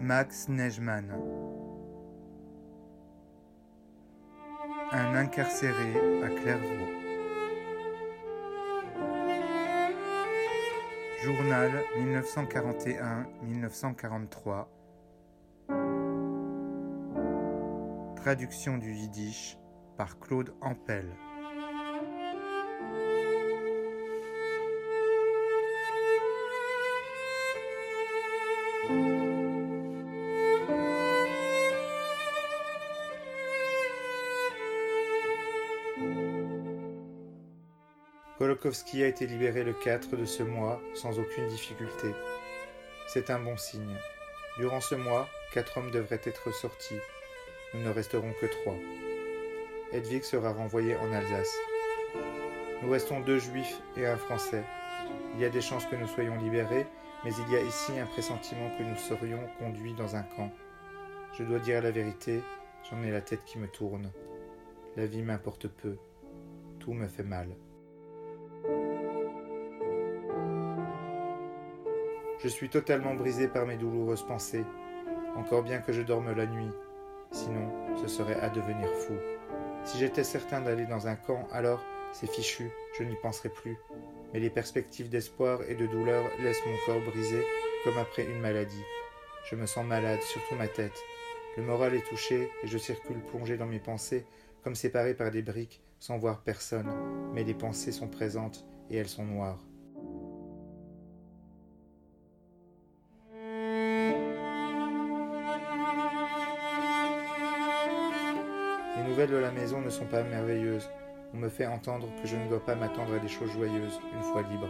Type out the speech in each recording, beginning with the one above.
Max Nejman. Un incarcéré à Clairvaux. Journal 1941-1943. Traduction du yiddish par Claude Ampel. Kolokowski a été libéré le 4 de ce mois sans aucune difficulté. C'est un bon signe. Durant ce mois, quatre hommes devraient être sortis. Nous ne resterons que trois. Hedwig sera renvoyé en Alsace. Nous restons deux juifs et un français. Il y a des chances que nous soyons libérés, mais il y a ici un pressentiment que nous serions conduits dans un camp. Je dois dire la vérité, j'en ai la tête qui me tourne. La vie m'importe peu. Tout me fait mal. Je suis totalement brisé par mes douloureuses pensées, encore bien que je dorme la nuit, sinon ce serait à devenir fou. Si j'étais certain d'aller dans un camp, alors c'est fichu, je n'y penserais plus. Mais les perspectives d'espoir et de douleur laissent mon corps brisé comme après une maladie. Je me sens malade, surtout ma tête. Le moral est touché et je circule plongé dans mes pensées, comme séparé par des briques, sans voir personne, mais les pensées sont présentes et elles sont noires. Nouvelles de la maison ne sont pas merveilleuses. On me fait entendre que je ne dois pas m'attendre à des choses joyeuses une fois libre.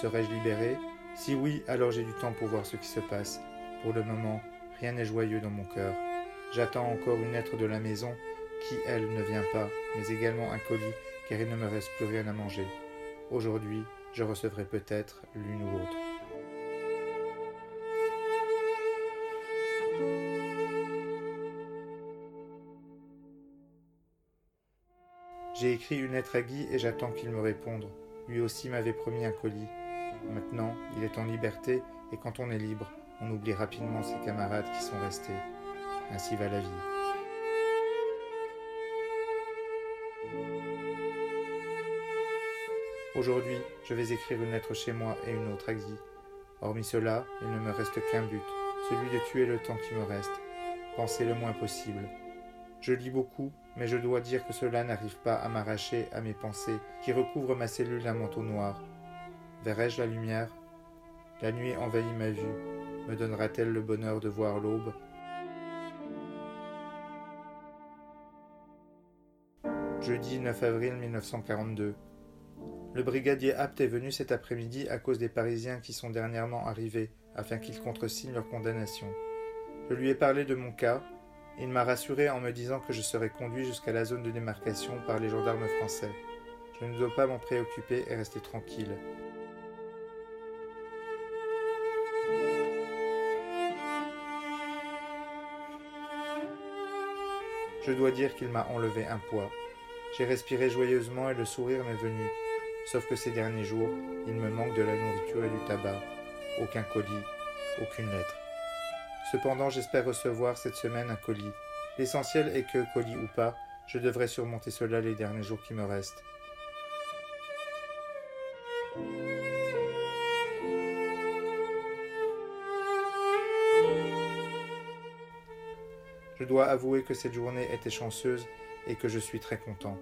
Serais-je libéré? Si oui, alors j'ai du temps pour voir ce qui se passe. Pour le moment, rien n'est joyeux dans mon cœur. J'attends encore une lettre de la maison qui, elle, ne vient pas, mais également un colis, car il ne me reste plus rien à manger. Aujourd'hui, je recevrai peut-être l'une ou l'autre. J'ai écrit une lettre à Guy et j'attends qu'il me réponde. Lui aussi m'avait promis un colis. Maintenant, il est en liberté et quand on est libre, on oublie rapidement ses camarades qui sont restés. Ainsi va la vie. Aujourd'hui, je vais écrire une lettre chez moi et une autre à Guy. Hormis cela, il ne me reste qu'un but, celui de tuer le temps qui me reste. Penser le moins possible. Je lis beaucoup, mais je dois dire que cela n'arrive pas à m'arracher à mes pensées qui recouvrent ma cellule d'un manteau noir. Verrai-je la lumière? La nuit envahit ma vue. Me donnera-t-elle le bonheur de voir l'aube? Jeudi 9 avril 1942. Le brigadier Apt est venu cet après-midi à cause des Parisiens qui sont dernièrement arrivés, afin qu'ils contresignent leur condamnation. Je lui ai parlé de mon cas, il m'a rassuré en me disant que je serais conduit jusqu'à la zone de démarcation par les gendarmes français. Je ne dois pas m'en préoccuper et rester tranquille. Je dois dire qu'il m'a enlevé un poids. J'ai respiré joyeusement et le sourire m'est venu. Sauf que ces derniers jours, il me manque de la nourriture et du tabac. Aucun colis, aucune lettre. Cependant, j'espère recevoir cette semaine un colis. L'essentiel est que, colis ou pas, je devrais surmonter cela les derniers jours qui me restent. Je dois avouer que cette journée était chanceuse et que je suis très content.